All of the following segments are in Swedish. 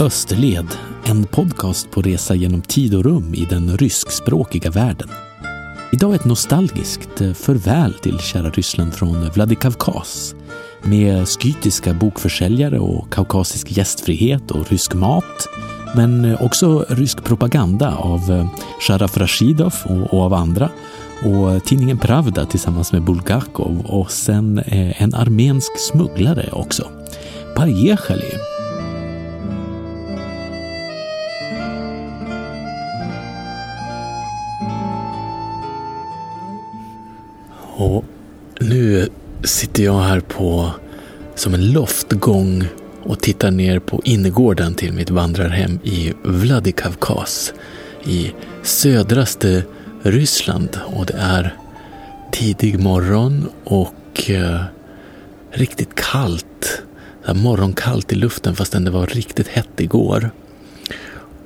Österled, en podcast på resa genom tid och rum i den ryskspråkiga världen. Idag ett nostalgiskt farväl till kära Ryssland från Vladikavkaz med skytiska bokförsäljare och kaukasisk gästfrihet och rysk mat men också rysk propaganda av Sharaf Rashidov och, av andra och tidningen Pravda tillsammans med Bulgakov och sen eh, en armensk smugglare också. Parjechali Och nu sitter jag här på som en loftgång och tittar ner på innergården till mitt vandrarhem i Vladikavkaz i södraste Ryssland och det är tidig morgon och eh, riktigt kallt. morgonkallt i luften fastän det var riktigt hett igår.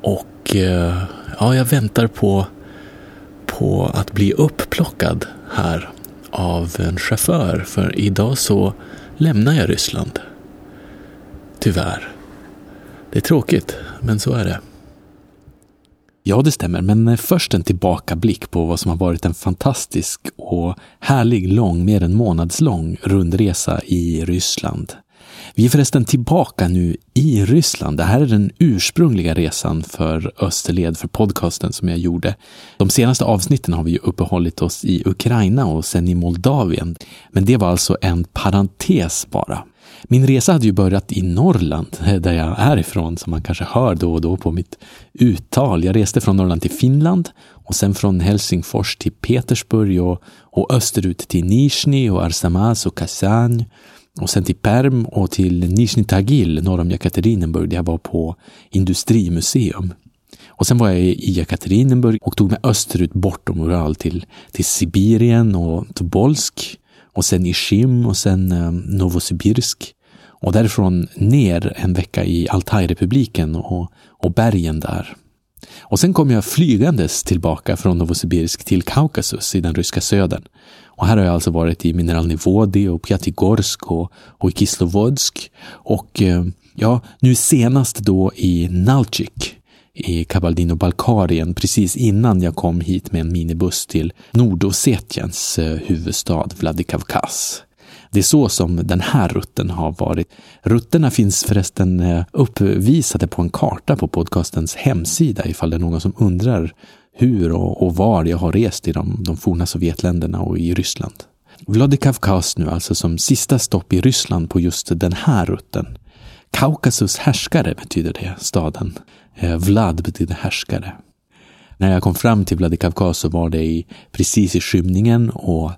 Och eh, ja, jag väntar på, på att bli upplockad här av en chaufför för idag så lämnar jag Ryssland. Tyvärr. Det är tråkigt, men så är det. Ja, det stämmer, men först en tillbakablick på vad som har varit en fantastisk och härlig lång, mer än månadslång rundresa i Ryssland. Vi är förresten tillbaka nu i Ryssland. Det här är den ursprungliga resan för Österled, för podcasten som jag gjorde. De senaste avsnitten har vi ju uppehållit oss i Ukraina och sen i Moldavien. Men det var alltså en parentes bara. Min resa hade ju börjat i Norrland, eh, där jag är ifrån, som man kanske hör då och då på mitt uttal. Jag reste från Norrland till Finland och sen från Helsingfors till Petersburg och, och österut till Nizjnij och Arsamas och Kazan och sen till Perm och till Nizjnij Tagil norr om Jekaterinburg där jag var på industrimuseum. Och sen var jag i Jekaterinburg och tog mig österut bortom Ural till, till Sibirien och Tobolsk och sen Ishim och sen eh, Novosibirsk. Och därifrån ner en vecka i Altajrepubliken och, och bergen där. Och sen kom jag flygandes tillbaka från Novosibirsk till Kaukasus i den ryska södern. Och här har jag alltså varit i Mineralnivodi, och Pjatigorsk och, och i Kislovodsk. Och eh, ja, nu senast då i Nalchik i Kabardino-Balkarien precis innan jag kom hit med en minibuss till Nordossetiens eh, huvudstad Vladikavkaz. Det är så som den här rutten har varit. Rutterna finns förresten eh, uppvisade på en karta på podcastens hemsida ifall det är någon som undrar hur och, och var jag har rest i de, de forna Sovjetländerna och i Ryssland. Vladikavkaz nu alltså som sista stopp i Ryssland på just den här rutten. Kaukasus härskare betyder det, staden. Eh, Vlad betyder härskare. När jag kom fram till Vladikavkaz så var det i, precis i skymningen och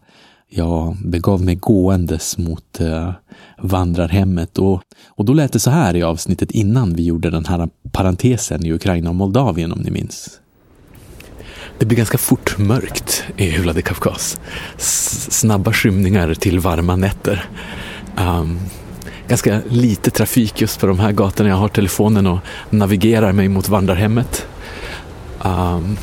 jag begav mig gåendes mot eh, vandrarhemmet och, och då lät det så här i avsnittet innan vi gjorde den här parentesen i Ukraina och Moldavien om ni minns. Det blir ganska fort mörkt i Vladikavkaz. Snabba skymningar till varma nätter. Um, ganska lite trafik just på de här gatorna. Jag har telefonen och navigerar mig mot vandrarhemmet. Um,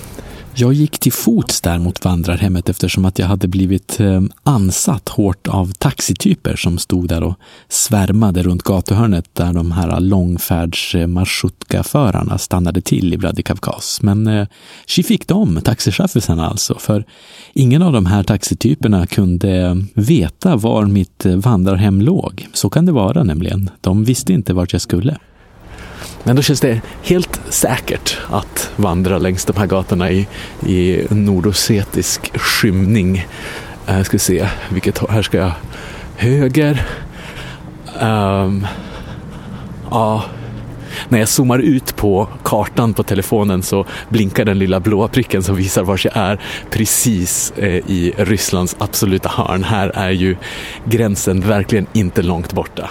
jag gick till fots där mot vandrarhemmet eftersom att jag hade blivit ehm, ansatt hårt av taxityper som stod där och svärmade runt gatuhörnet där de här långfärds eh, förarna stannade till i Vladikavkaz. Men eh, fick dem, taxichaufförerna alltså, för ingen av de här taxityperna kunde ehm, veta var mitt eh, vandrarhem låg. Så kan det vara nämligen. De visste inte vart jag skulle. Men då känns det helt säkert att vandra längs de här gatorna i, i nordosetisk skymning. Jag ska se, vilket här ska jag? Höger. Um, ja, när jag zoomar ut på kartan på telefonen så blinkar den lilla blåa pricken som visar var jag är precis eh, i Rysslands absoluta hörn. Här är ju gränsen verkligen inte långt borta.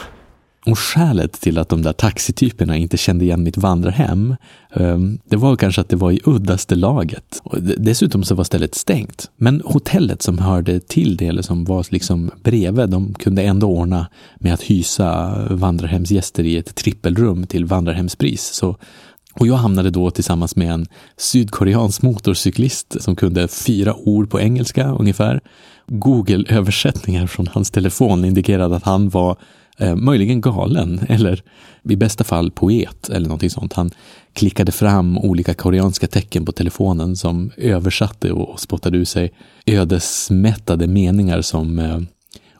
Och skälet till att de där taxityperna inte kände igen mitt vandrarhem, ehm, det var kanske att det var i uddaste laget. Och dessutom så var stället stängt. Men hotellet som hörde till det, eller som var liksom bredvid, de kunde ändå ordna med att hysa vandrarhemsgäster i ett trippelrum till vandrarhemspris. Så och jag hamnade då tillsammans med en sydkoreansk motorcyklist som kunde fyra ord på engelska ungefär. Google-översättningar från hans telefon indikerade att han var Eh, möjligen galen, eller i bästa fall poet eller någonting sånt. Han klickade fram olika koreanska tecken på telefonen som översatte och spottade ur sig ödesmättade meningar som eh,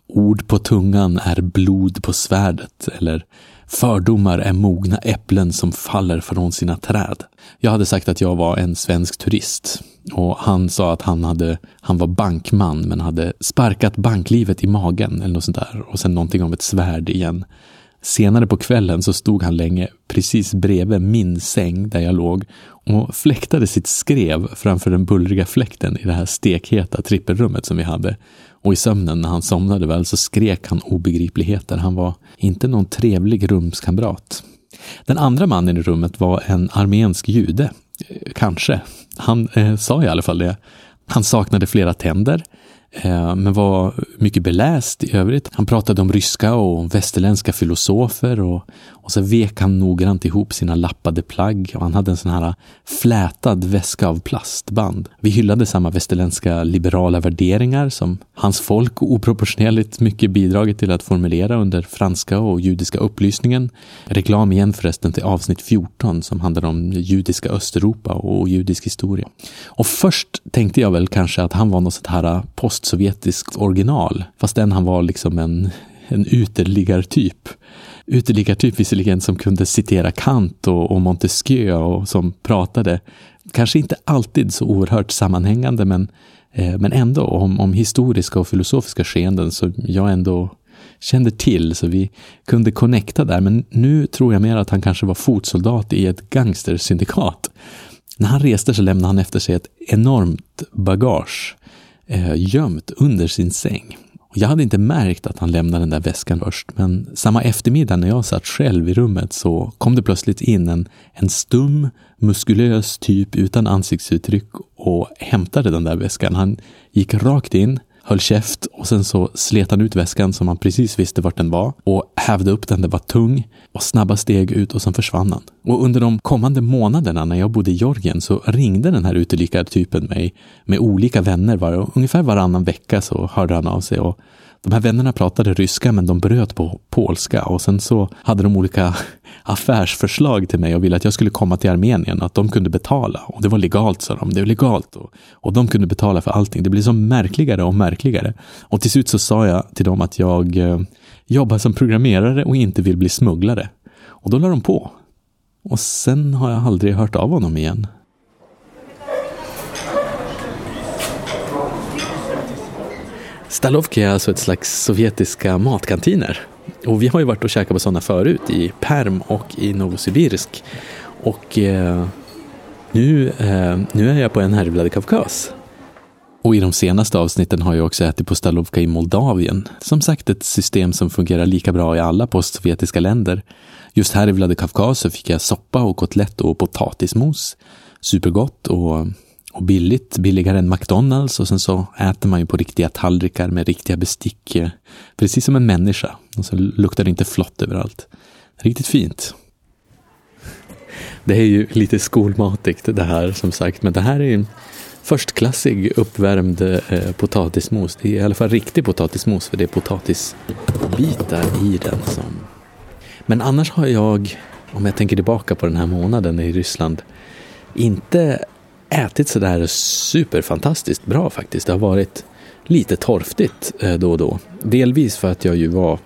ord på tungan är blod på svärdet eller Fördomar är mogna äpplen som faller från sina träd. Jag hade sagt att jag var en svensk turist och han sa att han, hade, han var bankman men hade sparkat banklivet i magen eller något sånt där och sen någonting om ett svärd igen. Senare på kvällen så stod han länge precis bredvid min säng där jag låg och fläktade sitt skrev framför den bullriga fläkten i det här stekheta trippelrummet som vi hade. Och i sömnen när han somnade väl så skrek han obegripligheter. Han var inte någon trevlig rumskamrat. Den andra mannen i rummet var en armensk jude. Eh, kanske. Han eh, sa i alla fall det. Han saknade flera tänder Eh, men var mycket beläst i övrigt. Han pratade om ryska och västerländska filosofer och, och så vek han noggrant ihop sina lappade plagg och han hade en sån här flätad väska av plastband. Vi hyllade samma västerländska liberala värderingar som hans folk oproportionerligt mycket bidragit till att formulera under franska och judiska upplysningen. Reklam igen förresten till avsnitt 14 som handlar om judiska Östeuropa och judisk historia. Och först tänkte jag väl kanske att han var något sånt här post postsovjetiskt original, fastän han var liksom en, en uteliggartyp. Uteliggartyp visserligen som kunde citera Kant och, och Montesquieu och som pratade, kanske inte alltid så oerhört sammanhängande, men, eh, men ändå om, om historiska och filosofiska skeenden så jag ändå kände till, så vi kunde connecta där. Men nu tror jag mer att han kanske var fotsoldat i ett gangstersyndikat. När han reste så lämnade han efter sig ett enormt bagage eh, gömt under sin säng. Jag hade inte märkt att han lämnade den där väskan först, men samma eftermiddag när jag satt själv i rummet så kom det plötsligt in en, en stum, muskulös typ utan ansiktsuttryck och hämtade den där väskan. Han gick rakt in, höll käft och sen så slet han ut väskan som han precis visste vart den var och hävde upp den, den var tung och snabba steg ut och sen försvann han. Och under de kommande månaderna när jag bodde i Georgien så ringde den här utelikartypen mig med olika vänner var, ungefär varannan vecka så hörde han av sig och de här vännerna pratade ryska men de bröt på polska och sen så hade de olika affärsförslag till mig och ville att jag skulle komma till Armenien, att de kunde betala. Och det var legalt, sa de. Det är legalt. Och, och de kunde betala för allting. Det blir så märkligare och märkligare. Och till slut så sa jag till dem att jag eh, jobbar som programmerare och inte vill bli smugglare. Och då la de på. Och sen har jag aldrig hört av honom igen. Stalovki är alltså ett slags sovjetiska matkantiner. Och vi har ju varit och käkat på sådana förut i Perm och i Novosibirsk. Och eh, nu, eh, nu är jag på en här i Vladikavkaz. Och i de senaste avsnitten har jag också ätit på Stalovka i Moldavien. Som sagt ett system som fungerar lika bra i alla postsovjetiska länder. Just här i Vladikavkaz så fick jag soppa och kotlett och potatismos. Supergott och och billigt, billigare än McDonalds och sen så äter man ju på riktiga tallrikar med riktiga bestick, eh, precis som en människa. Och så luktar det inte flott överallt. Riktigt fint. Det är ju lite skolmatigt det här som sagt, men det här är en förstklassig uppvärmd eh, potatismos. Det är i alla fall riktig potatismos för det är potatisbitar i den. Som... Men annars har jag, om jag tänker tillbaka på den här månaden i Ryssland, inte ätit sådär superfantastiskt bra faktiskt. Det har varit lite torftigt eh, då och då. Delvis för att jag ju var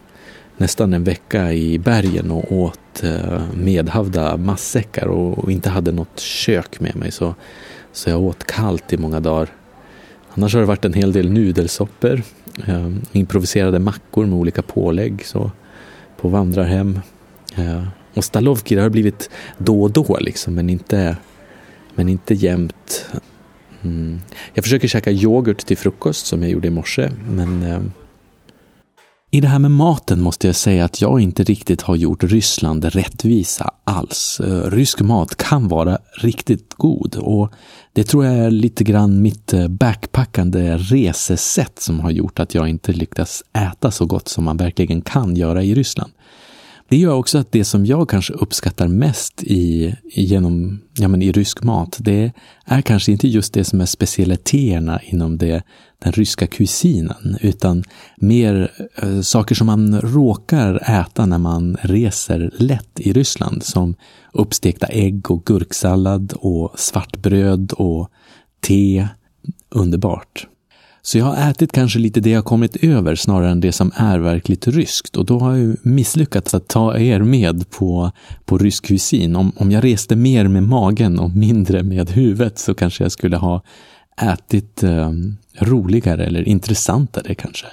nästan en vecka i bergen och åt eh, medhavda massäckar och inte hade något kök med mig så, så jag åt kallt i många dagar. Annars har det varit en hel del nudelsoppor, eh, improviserade mackor med olika pålägg så på vandrarhem. Och stalovki det har blivit då och då liksom men inte men inte jämt. Mm. Jag försöker käka yoghurt till frukost som jag gjorde i morse, men eh, i det här med maten måste jag säga att jag inte riktigt har gjort Ryssland rättvisa alls. Eh, rysk mat kan vara riktigt god och det tror jag är lite grann mitt eh, backpackande resesätt som har gjort att jag inte lyckats äta så gott som man verkligen kan göra i Ryssland. Det gör också att det som jag kanske uppskattar mest i, genom, ja, men i rysk mat, det är kanske inte just det som är specialiteterna inom det, den ryska kusinen, utan mer äh, saker som man råkar äta när man reser lätt i Ryssland, som uppstekta ägg och gurksallad och svartbröd och te. Underbart. Så jag har ätit kanske lite det jag kommit över snarare än det som är verkligt ryskt. Och då har jag misslyckats att ta er med på, på rysk kusin. Om, om jag reste mer med magen och mindre med huvudet så kanske jag skulle ha ätit eh, roligare eller intressantare kanske.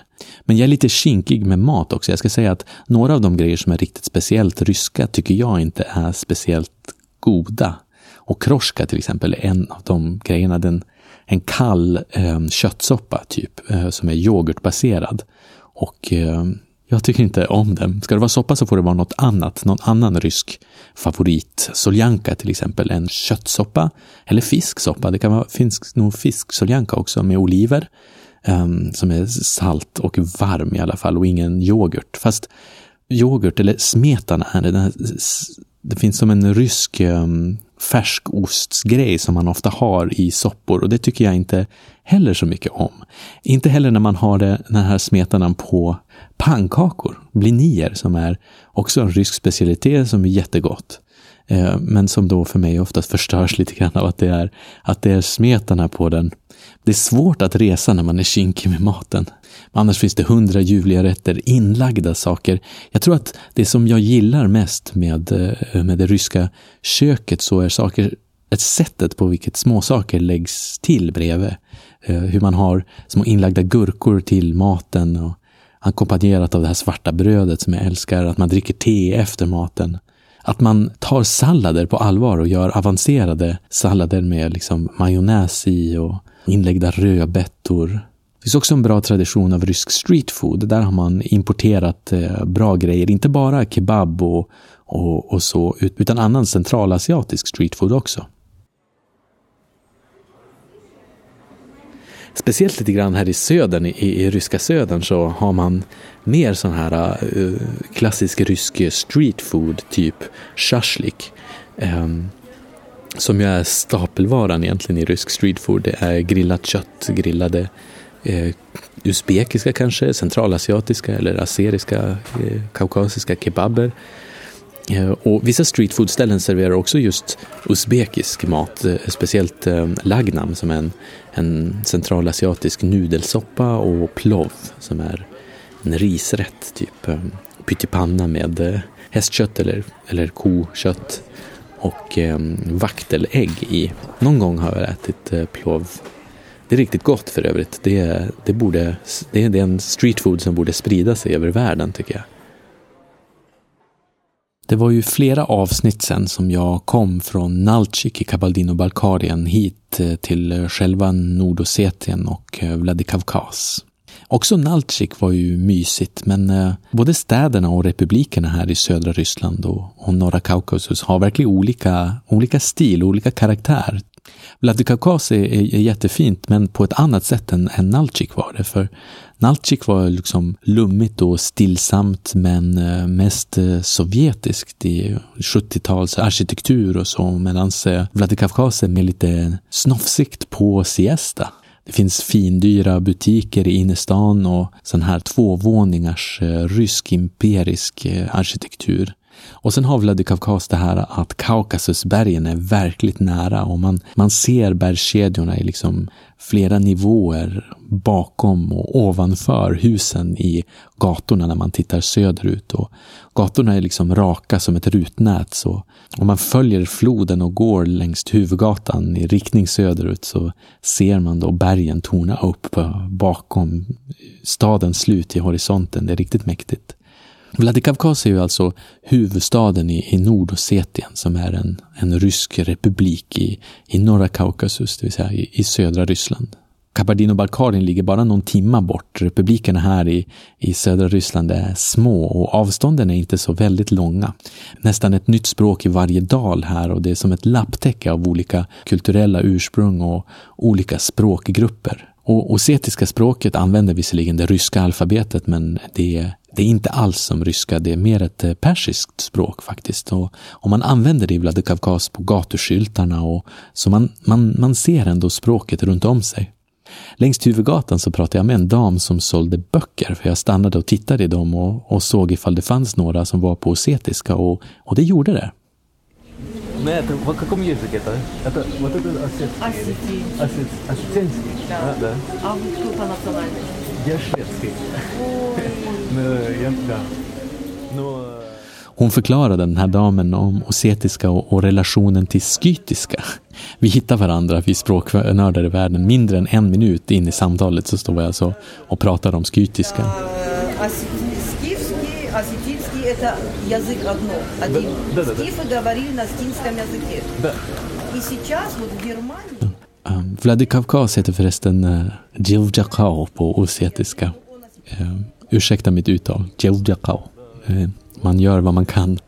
Men jag är lite kinkig med mat också. Jag ska säga att några av de grejer som är riktigt speciellt ryska tycker jag inte är speciellt goda. Och kroska till exempel är en av de grejerna. Den, en kall eh, köttsoppa typ, eh, som är yoghurtbaserad. Och eh, jag tycker inte om den. Ska det vara soppa så får det vara något annat, någon annan rysk favorit. Soljanka till exempel, en köttsoppa eller fisksoppa. Det kan vara, finns nog fisksoljanka också med oliver. Um, som är salt och varm i alla fall och ingen yoghurt. Fast yoghurt, eller smetana är det, det finns som en rysk um, färskostsgrej som man ofta har i soppor och det tycker jag inte heller så mycket om. Inte heller när man har det, den här smetanan på pannkakor, blinier, som är också en rysk specialitet som är jättegott. Eh, men som då för mig oftast förstörs lite grann av att det är, att det är smetana på den. Det är svårt att resa när man är kinkig med maten. Annars finns det hundra ljuvliga rätter, inlagda saker. Jag tror att det som jag gillar mest med, eh, med det ryska köket så är saker, ett sättet på vilket småsaker läggs till bredvid. Eh, hur man har små inlagda gurkor till maten och ackompanjerat av det här svarta brödet som jag älskar, att man dricker te efter maten. Att man tar sallader på allvar och gör avancerade sallader med liksom majonnäs i och inläggda rödbetor. Det finns också en bra tradition av rysk street food. Där har man importerat eh, bra grejer, inte bara kebab och, och, och så, utan annan centralasiatisk street food också. Speciellt lite grann här i södern, i, i ryska södern, så har man mer sån här uh, klassisk rysk street food, typ shashlik. Um, som ju är stapelvaran egentligen i rysk street food. Det är grillat kött, grillade eh, usbekiska kanske, centralasiatiska eller azeriska, eh, kaukasiska kebaber. Eh, och vissa streetfoodställen serverar också just usbekisk mat, eh, speciellt eh, lagnam som är en, en centralasiatisk nudelsoppa och plov som är en risrätt, typ eh, pyttipanna med eh, hästkött eller, eller kokött och eh, vaktelägg i. Någon gång har jag ätit plov. Det är riktigt gott för övrigt. Det, det, borde, det är en streetfood som borde sprida sig över världen tycker jag. Det var ju flera avsnitt sen som jag kom från Nalchik i Kabaldino-Balkarien hit eh, till eh, själva Nordossetien och eh, Vladikavkaz. Också Nalchik var ju mysigt, men både städerna och republikerna här i södra Ryssland och, och norra Kaukasus har verkligen olika, olika stil olika karaktär. Vladikavkaz är, är, är jättefint, men på ett annat sätt än, än Nalchik var det. För Nalchik var liksom lummigt och stillsamt men eh, mest eh, sovjetiskt i 70-tals arkitektur och så medan eh, Vladikavkaz är med lite snofsigt på siesta. Det finns findyra butiker i innerstan och sån här tvåvåningars eh, rysk imperisk arkitektur. Och sen har Vladikavkaz det här att Kaukasusbergen är verkligt nära och man, man ser bergskedjorna i liksom flera nivåer bakom och ovanför husen i gatorna när man tittar söderut. Och gatorna är liksom raka som ett rutnät. Så om man följer floden och går längs huvudgatan i riktning söderut så ser man då bergen torna upp bakom stadens slut i horisonten. Det är riktigt mäktigt. Vladikavkaz är ju alltså huvudstaden i, i Nordossetien som är en, en rysk republik i, i norra Kaukasus, det vill säga i, i södra Ryssland. Kabardino-Balkarien ligger bara någon timma bort. Republikerna här i, i södra Ryssland är små och avstånden är inte så väldigt långa. Nästan ett nytt språk i varje dal här och det är som ett lapptäcke av olika kulturella ursprung och olika språkgrupper. Och ossetiska språket använder visserligen det ryska alfabetet men det är Det är inte alls som ryska, det är mer ett eh, persiskt språk faktiskt. Och om man använder det i Vladikavkaz på gatuskyltarna och så man, man, man ser ändå språket runt om sig. Längs huvudgatan så pratade jag med en dam som sålde böcker, för jag stannade och tittade i dem och, och såg ifall det fanns några som var på osetiska och, och det gjorde det. На этом, в каком языке это? Это вот это осетский. Осетин. Осет, осетинский? Да. А, да. А вы кто по национальности? Я шведский. Ой, Ну, я, да. Но... э, Hon förklarade den här damen om osetiska och, och relationen till skytiska. Vi hittar varandra, vi språknördar i världen. Mindre än en minut in i samtalet så står vi alltså och pratar om skytiska. а, осети- Скифский, осетинский это язык одно, один. Да, да, да. Скифы говорили на стинском языке. Да. И сейчас вот в Германии Um, Vladikavkaz heter förresten uh, Djevjakao på osetiska. Uh, ursäkta mitt uttal, Djevjakao. Eh, man gör vad man kan.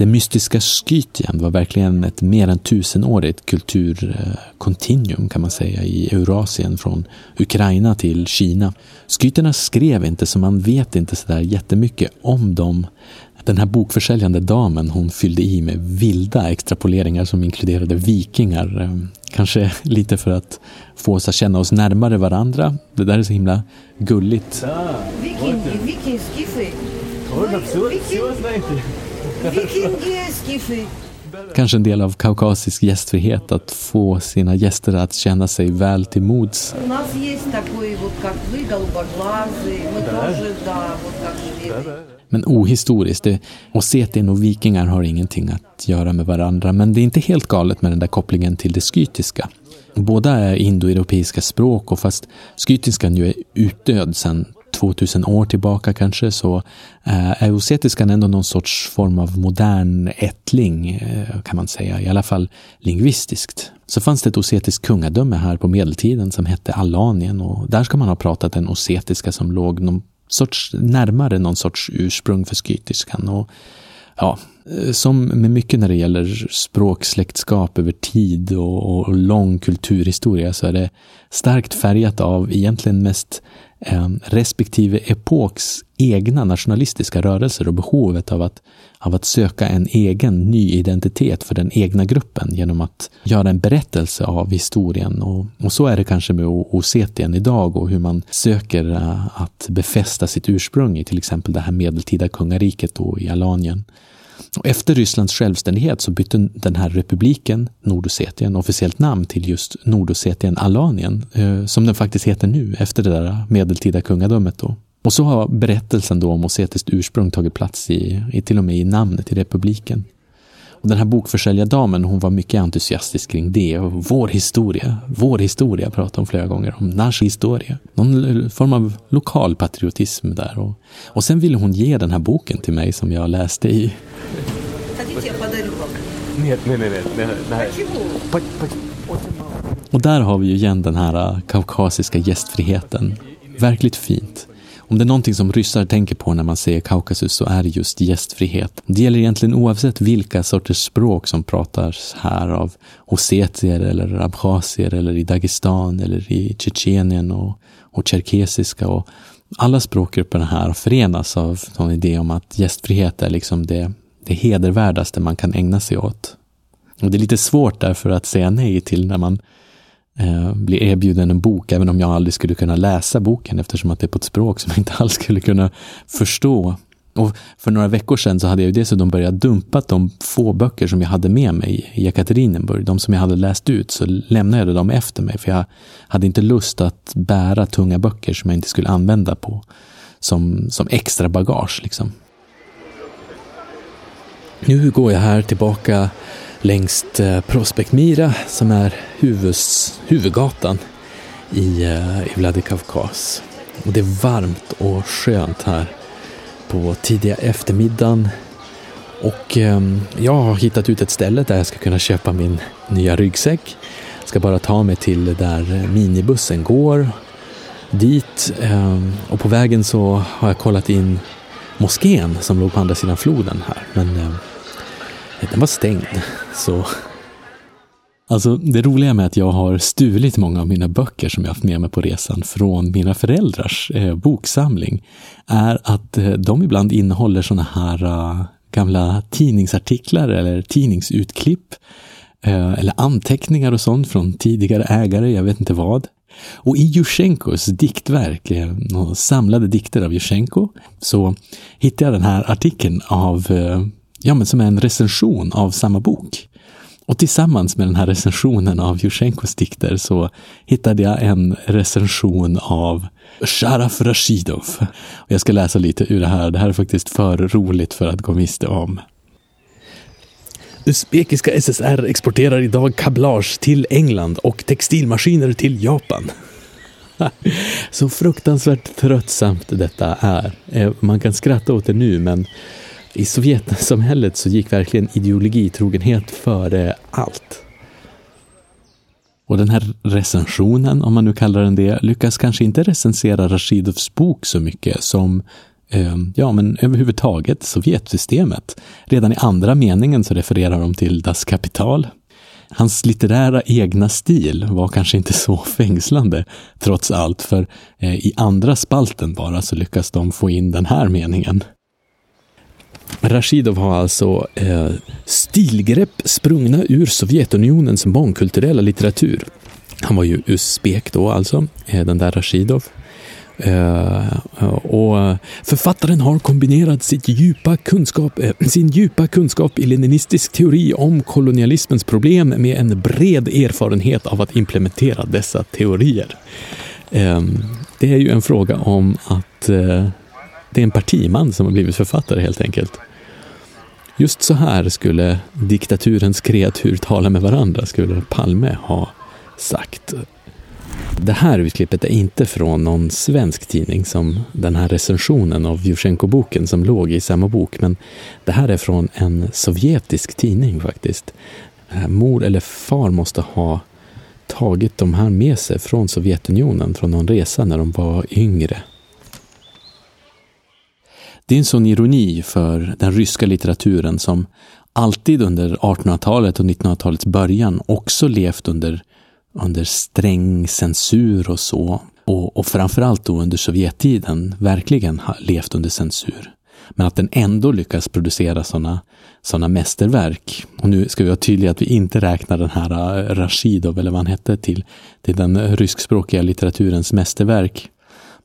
Den mystiska Skytien var verkligen ett mer än tusenårigt kulturkontinuum kan man säga i Eurasien från Ukraina till Kina. Skyterna skrev inte så man vet inte sådär jättemycket om dem. Den här bokförsäljande damen hon fyllde i med vilda extrapoleringar som inkluderade vikingar. Kanske lite för att få oss att känna oss närmare varandra. Det där är så himla gulligt. Kanske en del av kaukasisk gästfrihet att få sina gäster att känna sig väl till mods men ohistoriskt. Det, Osetien och vikingar har ingenting att göra med varandra, men det är inte helt galet med den där kopplingen till det skytiska. Båda är indoeuropeiska språk och fast skytiskan ju är utdöd sedan 2000 år tillbaka kanske, så eh, är osetiskan ändå någon sorts form av modern ättling, eh, kan man säga, i alla fall lingvistiskt. Så fanns det ett osetiskt kungadöme här på medeltiden som hette Alanien och där ska man ha pratat en osetiska som låg någon sorts, närmare någon sorts ursprung för skytiskan. Och, ja, Eh, som med mycket när det gäller språksläktskap över tid och, och lång kulturhistoria så är det starkt färgat av egentligen mest eh, respektive epoks egna nationalistiska rörelser och behovet av att, av att söka en egen ny identitet för den egna gruppen genom att göra en berättelse av historien. Och, och så är det kanske med osetien idag och hur man söker eh, att befästa sitt ursprung i till exempel det här medeltida kungariket då i Alanien. Och efter Rysslands självständighet så bytte den här republiken, Nordossetien, officiellt namn till just Nordossetien Alanien, eh, som den faktiskt heter nu, efter det där medeltida kungadömet då. Och så har berättelsen då om ossetiskt ursprung tagit plats i, i till och med i namnet i republiken. Den här bokförsäljardamen, hon var mycket entusiastisk kring det. Och vår historia, vår historia pratade hon flera gånger om. Nash historia. Någon form av lokalpatriotism där. Och, och sen ville hon ge den här boken till mig som jag läste i. Nej, nej, nej. nej, nej. Och där har vi ju igen den här äh, kaukasiska gästfriheten. Verkligt fint. Om det är någonting som ryssar tänker på när man säger Kaukasus så är det just gästfrihet. Det gäller egentligen oavsett vilka sorters språk som pratas här av ossetier eller abchazier eller i Dagestan eller i Tjetjenien och, och tjerkesiska och alla språkgrupperna här förenas av någon idé om att gästfrihet är liksom det, det hedervärdaste man kan ägna sig åt. Och det är lite svårt därför att säga nej till när man eh, blir erbjuden en bok, även om jag aldrig skulle kunna läsa boken eftersom att det är på ett språk som jag inte alls skulle kunna förstå. Och för några veckor sedan så hade jag dessutom börjat dumpa de få böcker som jag hade med mig i Ekaterinenburg. De som jag hade läst ut så lämnade jag dem efter mig för jag hade inte lust att bära tunga böcker som jag inte skulle använda på som, som extra bagage. Liksom. Nu går jag här tillbaka längs eh, Prospekt Mira som är huvus, huvudgatan i, eh, i Vladikavkaz. Och det är varmt och skönt här på tidiga eftermiddagen. Och eh, jag har hittat ut ett ställe där jag ska kunna köpa min nya ryggsäck. Jag ska bara ta mig till där minibussen går. Dit. Eh, och på vägen så har jag kollat in moskén som låg på andra sidan floden här. Men eh, den var stängd. Så Alltså, det roliga med att jag har stulit många av mina böcker som jag haft med mig på resan från mina föräldrars eh, boksamling är att eh, de ibland innehåller såna här eh, gamla tidningsartiklar eller tidningsutklipp eh, eller anteckningar och sånt från tidigare ägare, jag vet inte vad. Och i Jusjenkos diktverk, eh, samlade dikter av Jusjenko, så hittade jag den här artikeln av, eh, ja men som är en recension av samma bok. Och tillsammans med den här recensionen av Jusjenkos dikter så hittade jag en recension av Sharaf Rashidov. Och jag ska läsa lite ur det här. Det här är faktiskt för roligt för att gå miste om. Uzbekiska SSR exporterar idag kablage till England och textilmaskiner till Japan. Så fruktansvärt tröttsamt detta är. Eh, man kan skratta åt det nu, men i Sovjetsamhället så gick verkligen ideologitrogenhet före allt. Och den här recensionen, om man nu kallar den det, lyckas kanske inte recensera Rashidovs bok så mycket som eh, ja, men överhuvudtaget Sovjetsystemet. Redan i andra meningen så refererar de till Das Kapital. Hans litterära egna stil var kanske inte så fängslande trots allt, för eh, i andra spalten bara så lyckas de få in den här meningen. Rashidov har alltså eh, stilgrepp sprungna ur Sovjetunionens mångkulturella litteratur. Han var ju uzbek då alltså, eh, den där Rashidov. Uh, och författaren har kombinerat sitt djupa kunskap, uh, sin djupa kunskap i leninistisk teori om kolonialismens problem med en bred erfarenhet av att implementera dessa teorier. Uh, det är ju en fråga om att eh, det är en partiman som har blivit författare helt enkelt. Just så här skulle diktaturens kreatur tala med varandra, skulle Palme ha sagt. Det här utklippet är inte från någon svensk tidning som den här recensionen av Jusjenko-boken som låg i samma bok, men det här är från en sovjetisk tidning faktiskt. Eh, mor eller far måste ha tagit de här med sig från Sovjetunionen från någon resa när de var yngre. Det är en sån ironi för den ryska litteraturen som alltid under 1800-talet och 1900-talets början också levt under, under sträng censur och så. Och, och framförallt då under Sovjettiden verkligen har levt under censur. Men att den ändå lyckas producera sådana såna mästerverk. Och nu ska vi vara tydliga att vi inte räknar den här eh, Rashidov, eller vad han hette, till, till den ryskspråkiga litteraturens mästerverk.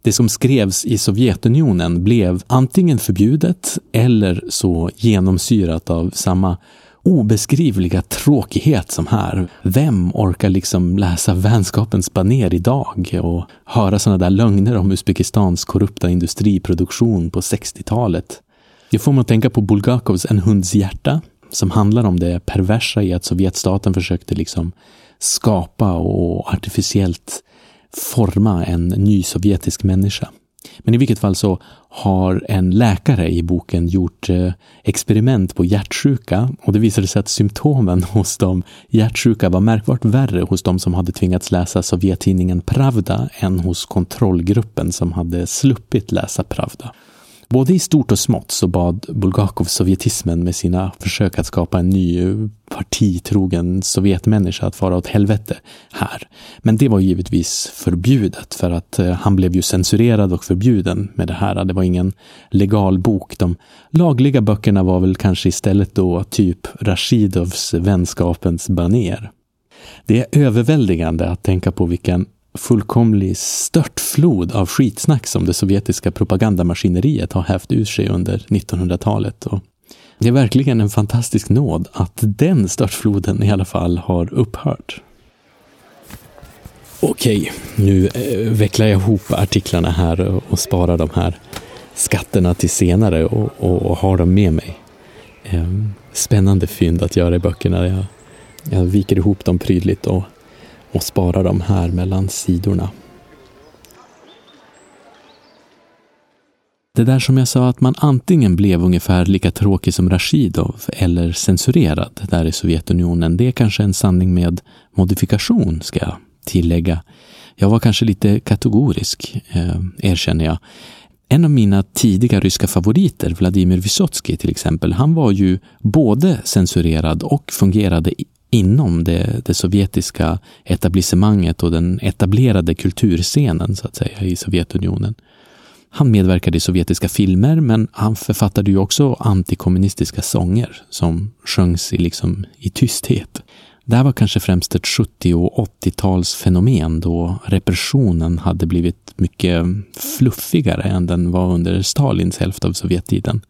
Det som skrevs i Sovjetunionen blev antingen förbjudet eller så genomsyrat av samma obeskrivliga tråkighet som här. Vem orkar liksom läsa Vänskapens baner idag och höra sådana där lögner om Uzbekistans korrupta industriproduktion på 60-talet? Det får mig att tänka på Bulgakovs En hunds hjärta som handlar om det perversa i att Sovjetstaten försökte liksom skapa och artificiellt forma en ny sovjetisk människa. Men i vilket fall så har en läkare i boken gjort eh, experiment på hjärtsjuka och det visade sig att symptomen hos de hjärtsjuka var märkbart värre hos de som hade tvingats läsa Sovjettidningen Pravda än hos kontrollgruppen som hade sluppit läsa Pravda. Både i stort och smått så bad Bulgakov sovjetismen med sina försök att skapa en ny eh, partitrogen sovjetmänniska att fara åt helvete här. Men det var givetvis förbjudet för att eh, han blev ju censurerad och förbjuden med det här. Det var ingen legal bok. De lagliga böckerna var väl kanske istället då typ Rashidovs Vänskapens baner. Det är överväldigande att tänka på vilken fullkomlig störtflod av skitsnack som det sovjetiska propagandamaskineriet har hävt ur sig under 1900-talet. Och det är verkligen en fantastisk nåd att den störtfloden i alla fall har upphört. Okej, nu eh, vecklar jag ihop artiklarna här och sparar de här skatterna till senare och, och, och har dem med mig. Ehm, spännande fynd att göra i böckerna. Jag, jag viker ihop dem prydligt och och spara dem här mellan sidorna. Det där som jag sa att man antingen blev ungefär lika tråkig som Rashidov eller censurerad där i Sovjetunionen, det är kanske en sanning med modifikation, ska jag tillägga. Jag var kanske lite kategorisk, eh, erkänner jag. En av mina tidiga ryska favoriter, Vladimir Vysotsky till exempel, han var ju både censurerad och fungerade inom det, det sovjetiska etablissemanget och den etablerade kulturscenen så att säga i Sovjetunionen. Han medverkade i sovjetiska filmer, men han författade ju också antikommunistiska sånger som sjöngs i, liksom, i tysthet. Det här var kanske främst ett 70 och 80-talsfenomen då repressionen hade blivit mycket fluffigare än den var under Stalins hälft av Sovjettiden.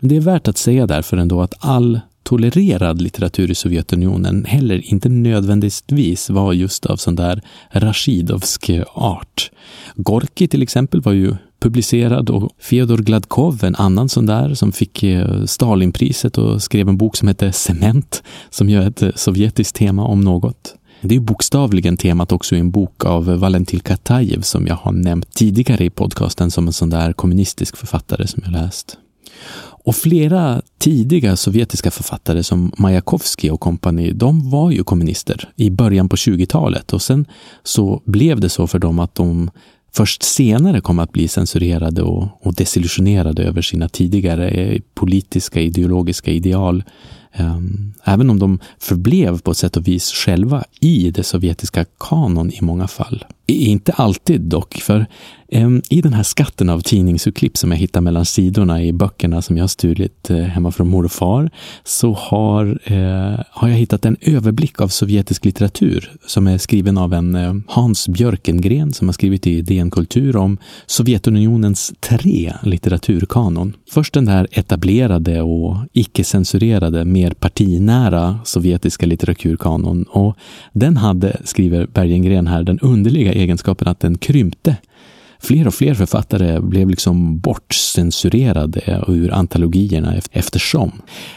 Det är värt att säga därför ändå att all tolererad litteratur i Sovjetunionen heller inte nödvändigtvis var just av sån där Rashidovsk art. Gorki till exempel var ju publicerad och Fyodor Gladkov, en annan sån där som fick eh, Stalinpriset och skrev en bok som hette Cement, som gör ett eh, sovjetiskt tema om något. Det är bokstavligen temat också i en bok av Valentil Katajev som jag har nämnt tidigare i podcasten som en sån där kommunistisk författare som jag läst. Och flera tidiga sovjetiska författare som Majakovskij och kompani, de var ju kommunister i början på 20-talet och sen så blev det så för dem att de först senare kom att bli censurerade och, och desillusionerade över sina tidigare eh, politiska ideologiska ideal. Ehm, även om de förblev på ett sätt och vis själva i det sovjetiska kanon i många fall. Inte alltid dock, för Ehm, i den här skatten av tidningsurklipp som jag hittar mellan sidorna i böckerna som jag har stulit eh, hemma från mor och far, så har, eh, har jag hittat en överblick av sovjetisk litteratur som är skriven av en eh, Hans Björkengren som har skrivit i DN Kultur om Sovjetunionens tre litteraturkanon. Först den där etablerade och icke-censurerade, mer partinära sovjetiska litteraturkanon och den hade, skriver Bergengren här, den underliga egenskapen att den krympte fler och fler författare blev liksom bortcensurerade ur antologierna eftersom.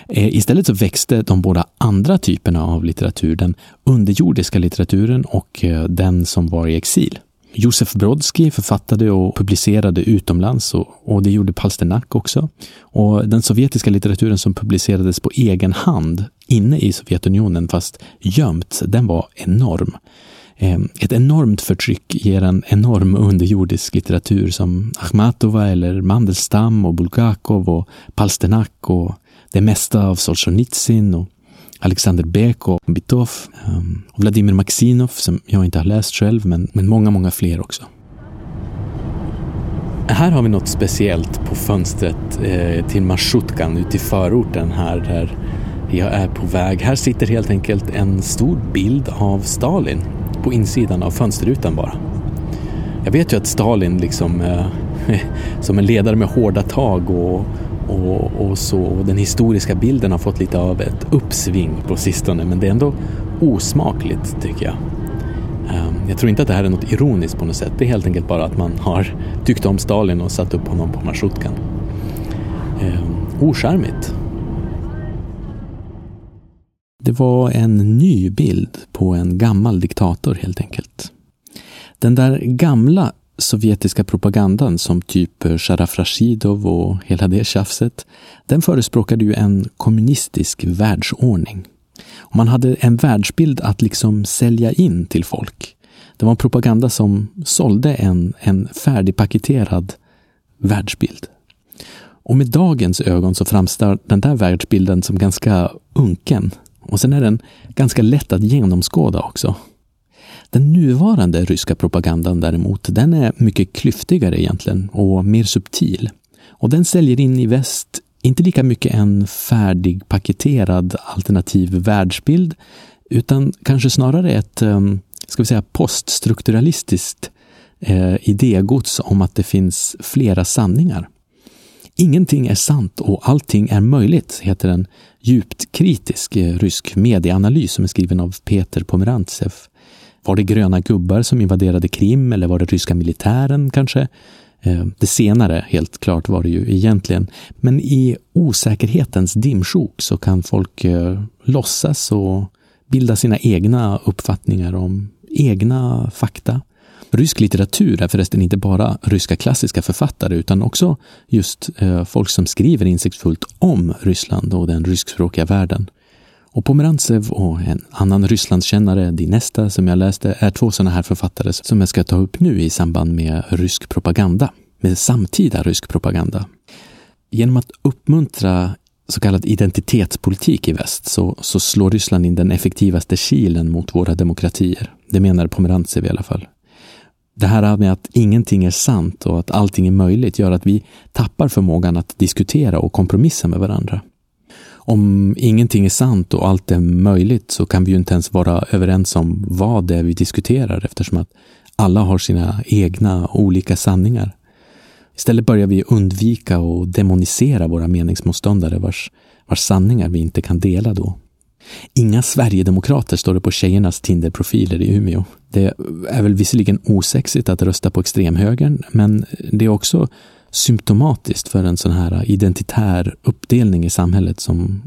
Eh, istället så växte de båda andra typerna av litteratur, den underjordiska litteraturen och eh, den som var i exil. Josef Brodsky författade och publicerade utomlands och, och, det gjorde Palsternak också. Och den sovjetiska litteraturen som publicerades på egen hand inne i Sovjetunionen fast gömt, den var enorm. Ehm, ett enormt förtryck ger en enorm underjordisk litteratur som Akhmatova eller Mandelstam och Bulgakov och Palsternak och det mesta av Solzhenitsyn och Alexander Bekov, Bitov, ehm, och Vladimir Maxinov som jag inte har läst själv, men, men många, många fler också. Här har vi något speciellt på fönstret eh, till Marsutkan ute i förorten här där jag är på väg. Här sitter helt enkelt en stor bild av Stalin på insidan av fönsterrutan bara. Jag vet ju att Stalin liksom eh, som en ledare med hårda tag och, och, och så. Och den historiska bilden har fått lite av ett uppsving på sistone men det är ändå osmakligt tycker jag. Ehm, jag tror inte att det här är något ironiskt på något sätt. Det är helt enkelt bara att man har tyckt om Stalin och satt upp honom på marschrutkan. Um, ehm, ocharmigt. Det var en ny bild på en gammal diktator helt enkelt. Den där gamla sovjetiska propagandan som typ Sharaf Rashidov och hela det tjafset, den förespråkade ju en kommunistisk världsordning. Och man hade en världsbild att liksom sälja in till folk. Det var en propaganda som sålde en, en färdigpaketerad världsbild. Och med dagens ögon så framstår den där världsbilden som ganska unken och sen är den ganska lätt att genomskåda också. Den nuvarande ryska propagandan däremot, den är mycket klyftigare egentligen och mer subtil. Och den säljer in i väst inte lika mycket en färdigpaketerad alternativ världsbild, utan kanske snarare ett, ehm, ska vi säga, poststrukturalistiskt eh, idégods om att det finns flera sanningar. Ingenting är sant och allting är möjligt, heter en djupt kritisk eh, rysk medieanalys som är skriven av Peter Pomerantsev. Var det gröna gubbar som invaderade Krim eller var det ryska militären kanske? Eh, det senare, helt klart, var det ju egentligen. Men i osäkerhetens dimsjok så kan folk eh, låtsas och bilda sina egna uppfattningar om egna fakta. Rysk litteratur är förresten inte bara ryska klassiska författare utan också just eh, folk som skriver insiktsfullt om Ryssland och den ryskspråkiga världen. Och Pomerantsev och en annan Rysslandskännare, Dinesta, som jag läste, är två sådana här författare som jag ska ta upp nu i samband med rysk propaganda, med samtida rysk propaganda. Genom att uppmuntra så kallad identitetspolitik i väst så, så slår Ryssland in den effektivaste kilen mot våra demokratier. Det menar Pomerantsev i alla fall. Det här med att ingenting är sant och att allting är möjligt gör att vi tappar förmågan att diskutera och kompromissa med varandra. Om ingenting är sant och allt är möjligt så kan vi ju inte ens vara överens om vad det är vi diskuterar eftersom att alla har sina egna olika sanningar. Istället börjar vi undvika och demonisera våra meningsmotståndare vars, vars sanningar vi inte kan dela då. Inga Sverigedemokrater står det på tjejernas Tinder-profiler i Umeå. Det är väl visserligen osexigt att rösta på extremhögern, men det är också symptomatiskt för en sån här identitär uppdelning i samhället som,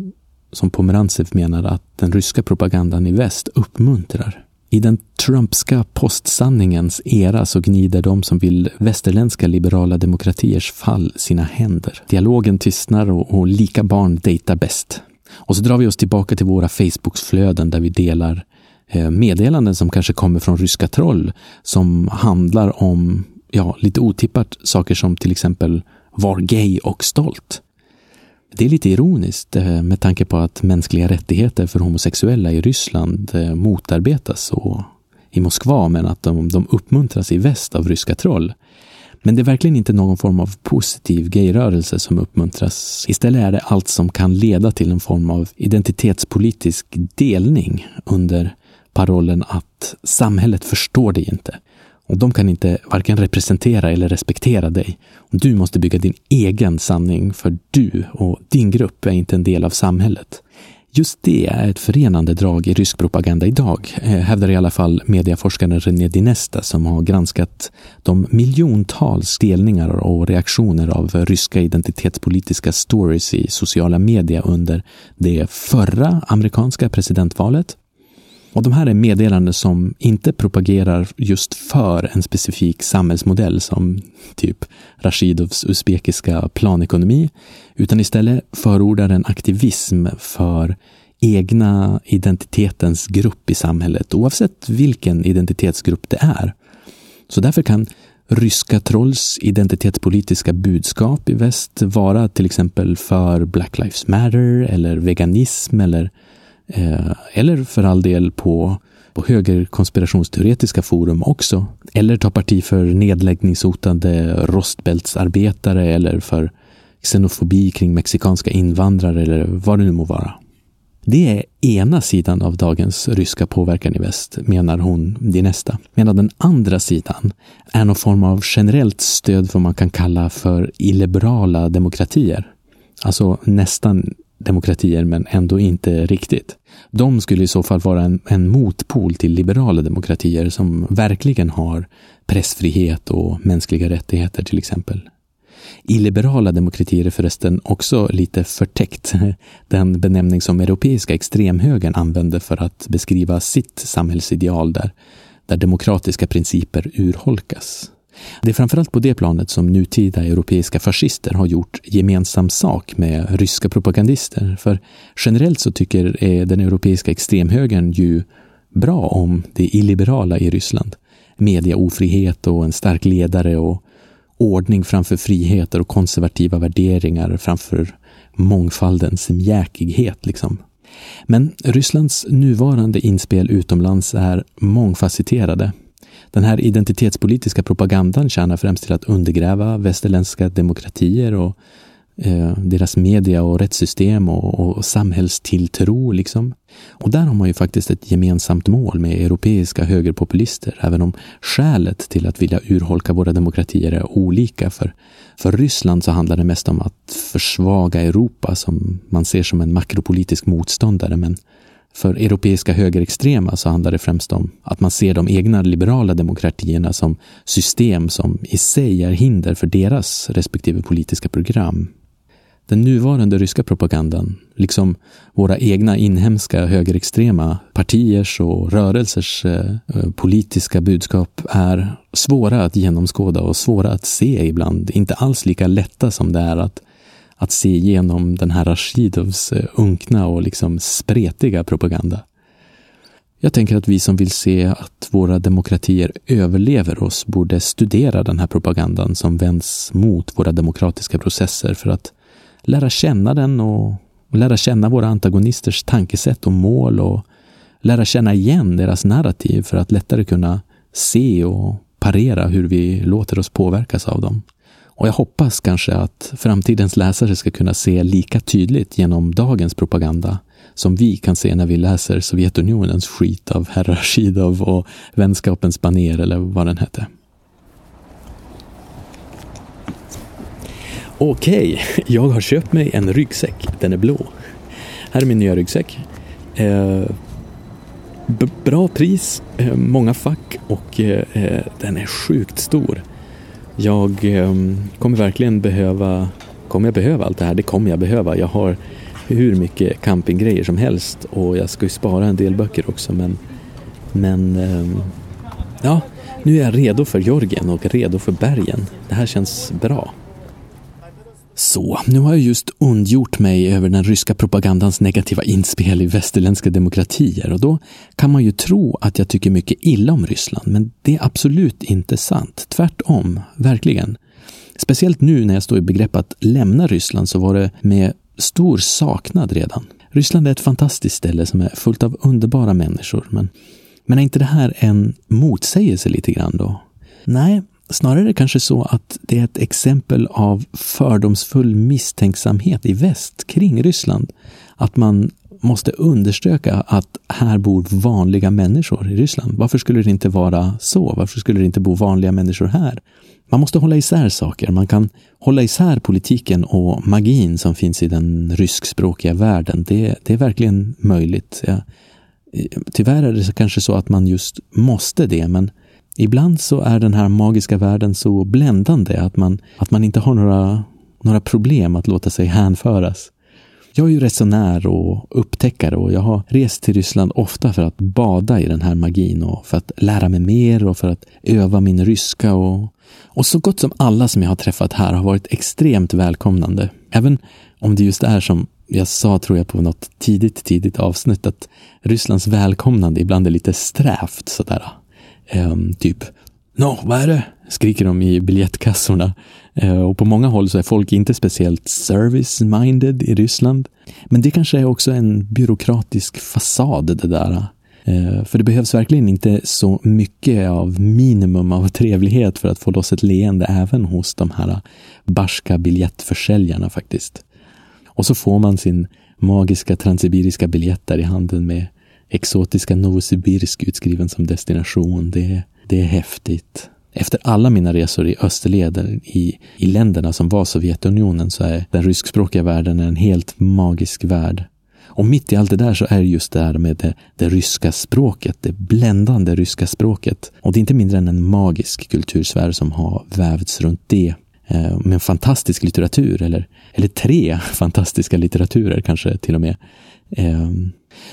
som Pomerantsev menar att den ryska propagandan i väst uppmuntrar. I den Trumpska postsanningens era så gnider de som vill västerländska liberala demokratiers fall sina händer. Dialogen tystnar och, och lika barn dejtar bäst. Och så drar vi oss tillbaka till våra Facebooksflöden där vi delar eh, meddelanden som kanske kommer från ryska troll som handlar om ja, lite otippat saker som till exempel var gay och stolt. Det är lite ironiskt eh, med tanke på att mänskliga rättigheter för homosexuella i Ryssland eh, motarbetas och i Moskva men att de, de uppmuntras i väst av ryska troll. Men det är verkligen inte någon form av positiv gayrörelse som uppmuntras. Istället är det allt som kan leda till en form av identitetspolitisk delning under parollen att samhället förstår dig inte. Och de kan inte varken representera eller respektera dig. Du måste bygga din egen sanning, för du och din grupp är inte en del av samhället. Just det är ett förenande drag i rysk propaganda idag, eh, hävdar i alla fall mediaforskaren René Dinesta som har granskat de miljontals delningar och reaktioner av ryska identitetspolitiska stories i sociala medier under det förra amerikanska presidentvalet och de här är meddelanden som inte propagerar just för en specifik samhällsmodell som typ Rashidovs usbekiska planekonomi, utan istället förordar en aktivism för egna identitetens grupp i samhället, oavsett vilken identitetsgrupp det är. Så därför kan ryska trolls identitetspolitiska budskap i väst vara till exempel för Black Lives Matter eller veganism eller Eh, eller för all del på, på högerkonspirationsteoretiska forum också. Eller ta parti för nedläggningshotade rostbältsarbetare eller för xenofobi kring mexikanska invandrare eller vad det nu må vara. Det är ena sidan av dagens ryska påverkan i väst, menar hon det nästa. Medan den andra sidan är någon form av generellt stöd för vad man kan kalla för illiberala demokratier. Alltså nästan demokratier men ändå inte riktigt. De skulle i så fall vara en, en motpol till liberala demokratier som verkligen har pressfrihet och mänskliga rättigheter till exempel. Illiberala demokratier är förresten också lite förtäckt. Den benämning som europeiska extremhögern använder för att beskriva sitt samhällsideal där, där demokratiska principer urholkas. Det är framförallt på det planet som nutida europeiska fascister har gjort gemensam sak med ryska propagandister. För generellt så tycker den europeiska extremhögern ju bra om det illiberala i Ryssland. Mediaofrihet och en stark ledare och ordning framför friheter och konservativa värderingar framför mångfaldens mjäkighet. Liksom. Men Rysslands nuvarande inspel utomlands är mångfacetterade den här identitetspolitiska propagandan tjänar främst till att undergräva västerländska demokratier och eh, deras media och rättssystem och, och samhällstilltro. Liksom. Och där har man ju faktiskt ett gemensamt mål med europeiska högerpopulister, även om skälet till att vilja urholka våra demokratier är olika. För, för Ryssland så handlar det mest om att försvaga Europa som man ser som en makropolitisk motståndare, men för europeiska högerextrema så handlar det främst om att man ser de egna liberala demokratierna som system som i sig är hinder för deras respektive politiska program. Den nuvarande ryska propagandan, liksom våra egna inhemska högerextrema partiers och rörelsers eh, eh, politiska budskap är svåra att genomskåda och svåra att se ibland. Inte alls lika lätta som det är att att se igenom den här Rashidovs eh, unkna och liksom spretiga propaganda. Jag tänker att vi som vill se att våra demokratier överlever oss borde studera den här propagandan som vänds mot våra demokratiska processer för att lära känna den och lära känna våra antagonisters tankesätt och mål och lära känna igen deras narrativ för att lättare kunna se och parera hur vi låter oss påverkas av dem. Och jag hoppas kanske att framtidens läsare ska kunna se lika tydligt genom dagens propaganda som vi kan se när vi läser Sovjetunionens skit av Herrar Rashidov och Vänskapens baner eller vad den hette. Okej, jag har köpt mig en ryggsäck. Den är blå. Här är min nya ryggsäck. Eh, bra pris, eh, många fack och eh, eh den är sjukt stor. Jag ehm, kommer verkligen behöva, kommer jag behöva allt det här? Det kommer jag behöva. Jag har hur mycket campinggrejer som helst och jag ska ju spara en del böcker också men, men ehm, ja, nu är jag redo för Jorgen och redo för bergen. Det här känns bra. Så, nu har jag just ondgjort mig över den ryska propagandans negativa inspel i västerländska demokratier och då kan man ju tro att jag tycker mycket illa om Ryssland, men det är absolut inte sant. Tvärtom, verkligen. Speciellt nu när jag står i begrepp att lämna Ryssland så var det med stor saknad redan. Ryssland är ett fantastiskt ställe som är fullt av underbara människor, men, men är inte det här en motsägelse lite grann då? Nej, Snarare kanske så att det är ett exempel av fördomsfull misstänksamhet i väst kring Ryssland. Att man måste understöka att här bor vanliga människor i Ryssland. Varför skulle det inte vara så? Varför skulle det inte bo vanliga människor här? Man måste hålla isär saker. Man kan hålla isär politiken och magin som finns i den ryskspråkiga världen. Det, det är verkligen möjligt. Ja, tyvärr är det kanske så att man just måste det, men Ibland så är den här magiska världen så bländande att man, att man inte har några, några problem att låta sig hänföras. Jag är ju resenär och upptäckare och jag har rest till Ryssland ofta för att bada i den här magin och för att lära mig mer och för att öva min ryska och, och så gott som alla som jag har träffat här har varit extremt välkomnande. Även om det just är som jag sa, tror jag, på något tidigt, tidigt avsnitt att Rysslands välkomnande ibland är lite strävt sådär. Um, typ Nå, vad är det? skriker de i biljettkassorna. Uh, och på många håll så är folk inte speciellt service-minded i Ryssland. Men det kanske är också en byråkratisk fasad det där. Uh, för det behövs verkligen inte så mycket av minimum av trevlighet för att få loss ett leende även hos de här barska biljettförsäljarna faktiskt. Och så får man sin magiska transsibiriska biljett där i handen med exotiska Novosibirsk utskriven som destination. Det, det är häftigt. Efter alla mina resor i österleden i, i länderna som var Sovjetunionen så är den ryskspråkiga världen en helt magisk värld. Och mitt i allt det där så är det just det här med det, det, ryska språket, det bländande ryska språket. Och det är inte mindre än en magisk kultursfär som har vävts runt det. Eh, med en fantastisk litteratur, eller, eller tre fantastiska litteraturer kanske till och med. Eh,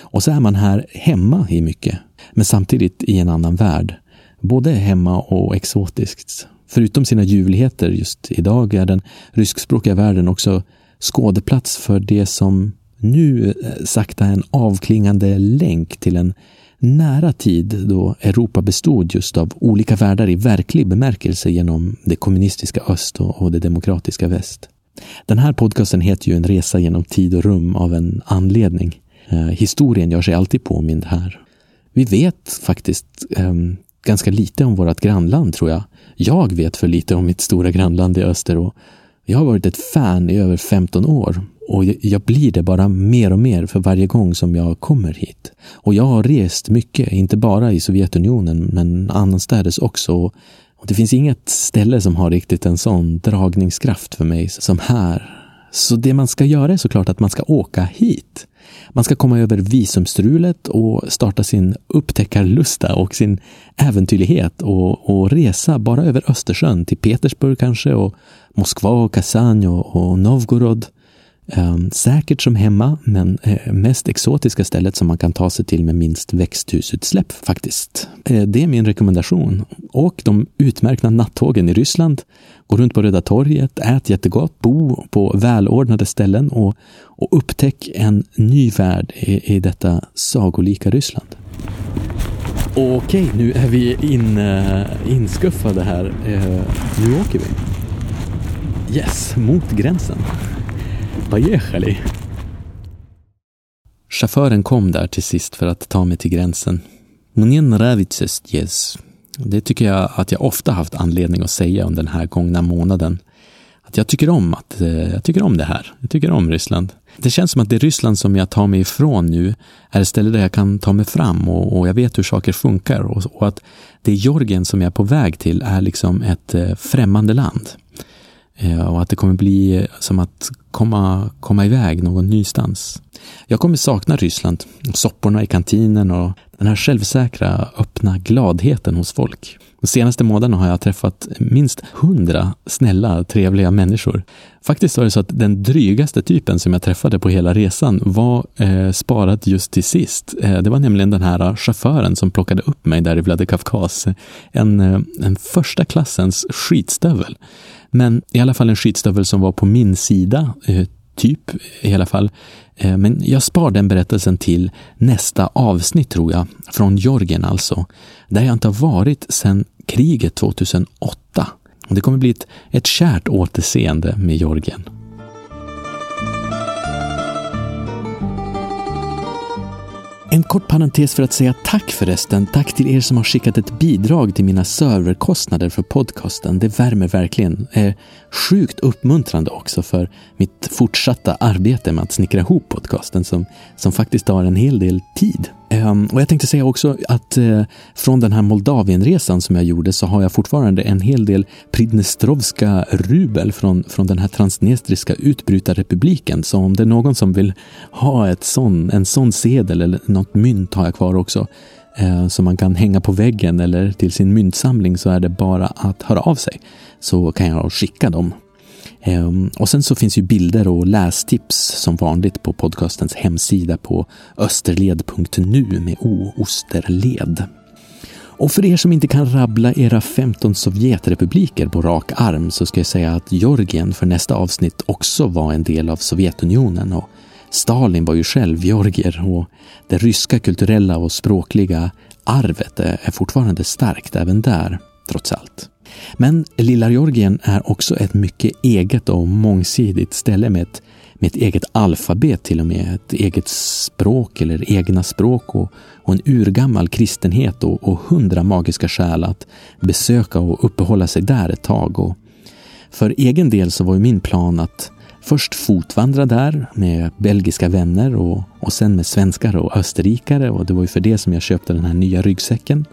och så är man här hemma i mycket, men samtidigt i en annan värld. Både hemma och exotiskt. Förutom sina ljuvligheter just idag är den ryskspråkiga världen också skådeplats för det som nu eh, sakta är en avklingande länk till en nära tid då Europa bestod just av olika världar i verklig bemärkelse genom det kommunistiska öst och det demokratiska väst. Den här podcasten heter ju En resa genom tid och rum av en anledning. Eh, historien gör sig alltid påmind här. Vi vet faktiskt eh, ganska lite om vårt grannland, tror jag. Jag vet för lite om mitt stora grannland i öster och jag har varit ett fan i över 15 år och jag blir det bara mer och mer för varje gång som jag kommer hit. Och jag har rest mycket, inte bara i Sovjetunionen men annanstädes också. Och det finns inget ställe som har riktigt en sån dragningskraft för mig som här. Så det man ska göra är såklart att man ska åka hit. Man ska komma över visumstrulet och starta sin upptäckarlusta och sin äventyrlighet och, och resa bara över Östersjön till Petersburg kanske och Moskva och Kazan och, och Novgorod. Ehm, säkert som hemma, men eh, mest exotiska stället som man kan ta sig till med minst växthusutsläpp faktiskt. Eh, det är min rekommendation. Och de utmärkta nattågen i Ryssland. Gå runt på Röda torget, ät jättegott, bo på välordnade ställen och, och upptäck en ny värld i, i detta sagolika Ryssland. Okej, nu är vi in, eh, inskuffade här. nu åker vi. Yes, mot gränsen Поехали! Chauffören kom där till sist för att ta mig till gränsen. Мне nravится здесь. Det tycker jag att jag ofta haft anledning att säga under den här gångna månaden. Att jag tycker om att, eh, jag tycker om det här. Jag tycker om Ryssland. Det känns som att det Ryssland som jag tar mig ifrån nu är ett ställe där jag kan ta mig fram och, och jag vet hur saker funkar och, och, att det Georgien som jag är på väg till är liksom ett eh, främmande land. Eh, och att det kommer bli eh, som att komma, komma iväg någon nystans. Jag kommer sakna Ryssland, sopporna i kantinen och den här självsäkra, öppna gladheten hos folk. De senaste månaderna har jag träffat minst hundra snälla, trevliga människor. Faktiskt var det så att den drygaste typen som jag träffade på hela resan var eh, sparad just till sist. Eh, det var nämligen den här eh, chauffören som plockade upp mig där i Vladikavkaz. En, eh, en första klassens skitstövel. Men i alla fall en skitstövel som var på min sida, eh, typ i alla fall. Eh, men jag spar den berättelsen till nästa avsnitt tror jag, från Jorgen alltså, där jag inte har varit sedan kriget 2008. Det kommer bli ett, ett kärt återseende med Jorgen. En kort parentes för att säga tack förresten. Tack till er som har skickat ett bidrag till mina serverkostnader för podcasten. Det värmer verkligen. Eh, sjukt uppmuntrande också för mitt fortsatta arbete med att snickra ihop podcasten som, som faktiskt tar en hel del tid. Ehm, och jag tänkte säga också att eh, från den här Moldavienresan som jag gjorde så har jag fortfarande en hel del Pridnestrovska rubel från, från den här transnestriska utbrytarrepubliken. Så om det är någon som vill ha ett sån, en sån sedel eller något mynt har jag kvar också eh, som man kan hänga på väggen eller till sin myntsamling så är det bara att höra av sig. Så kan jag skicka dem. Ehm, och sen så finns ju bilder och lästips som vanligt på podcastens hemsida på österled.nu med o, Osterled. Och för er som inte kan rabbla era 15 Sovjetrepubliker på rak arm så ska jag säga att Georgien för nästa avsnitt också var en del av Sovjetunionen och Stalin var ju själv georgier och det ryska kulturella och språkliga arvet är fortfarande starkt även där, trots allt. Men Lilla Georgien är också ett mycket eget och mångsidigt ställe med ett, med ett eget alfabet till och med, ett eget språk eller egna språk och, och en urgammal kristenhet och, och hundra magiska skäl att besöka och uppehålla sig där ett tag. Och för egen del så var min plan att först fotvandra där med belgiska vänner och, och sen med svenskar och österrikare och det var ju för det som jag köpte den här nya ryggsäcken.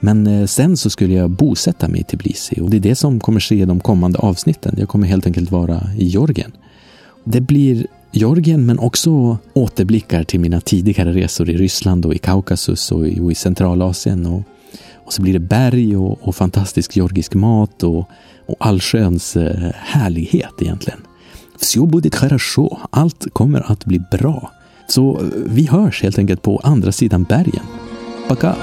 Men eh, sen så skulle jag bosätta mig i Tbilisi och det är det som kommer ske i de kommande avsnitten. Jag kommer helt enkelt vara i Georgien. Det blir Georgien men också återblickar till mina tidigare resor i Ryssland och i Kaukasus och i, och i Centralasien. Och, och så blir det berg och, och fantastisk georgisk mat och, och allsköns eh, härlighet egentligen. Все будет хорошо. Allt kommer att bli bra. Så eh, vi hörs helt enkelt på andra sidan bergen. Пока!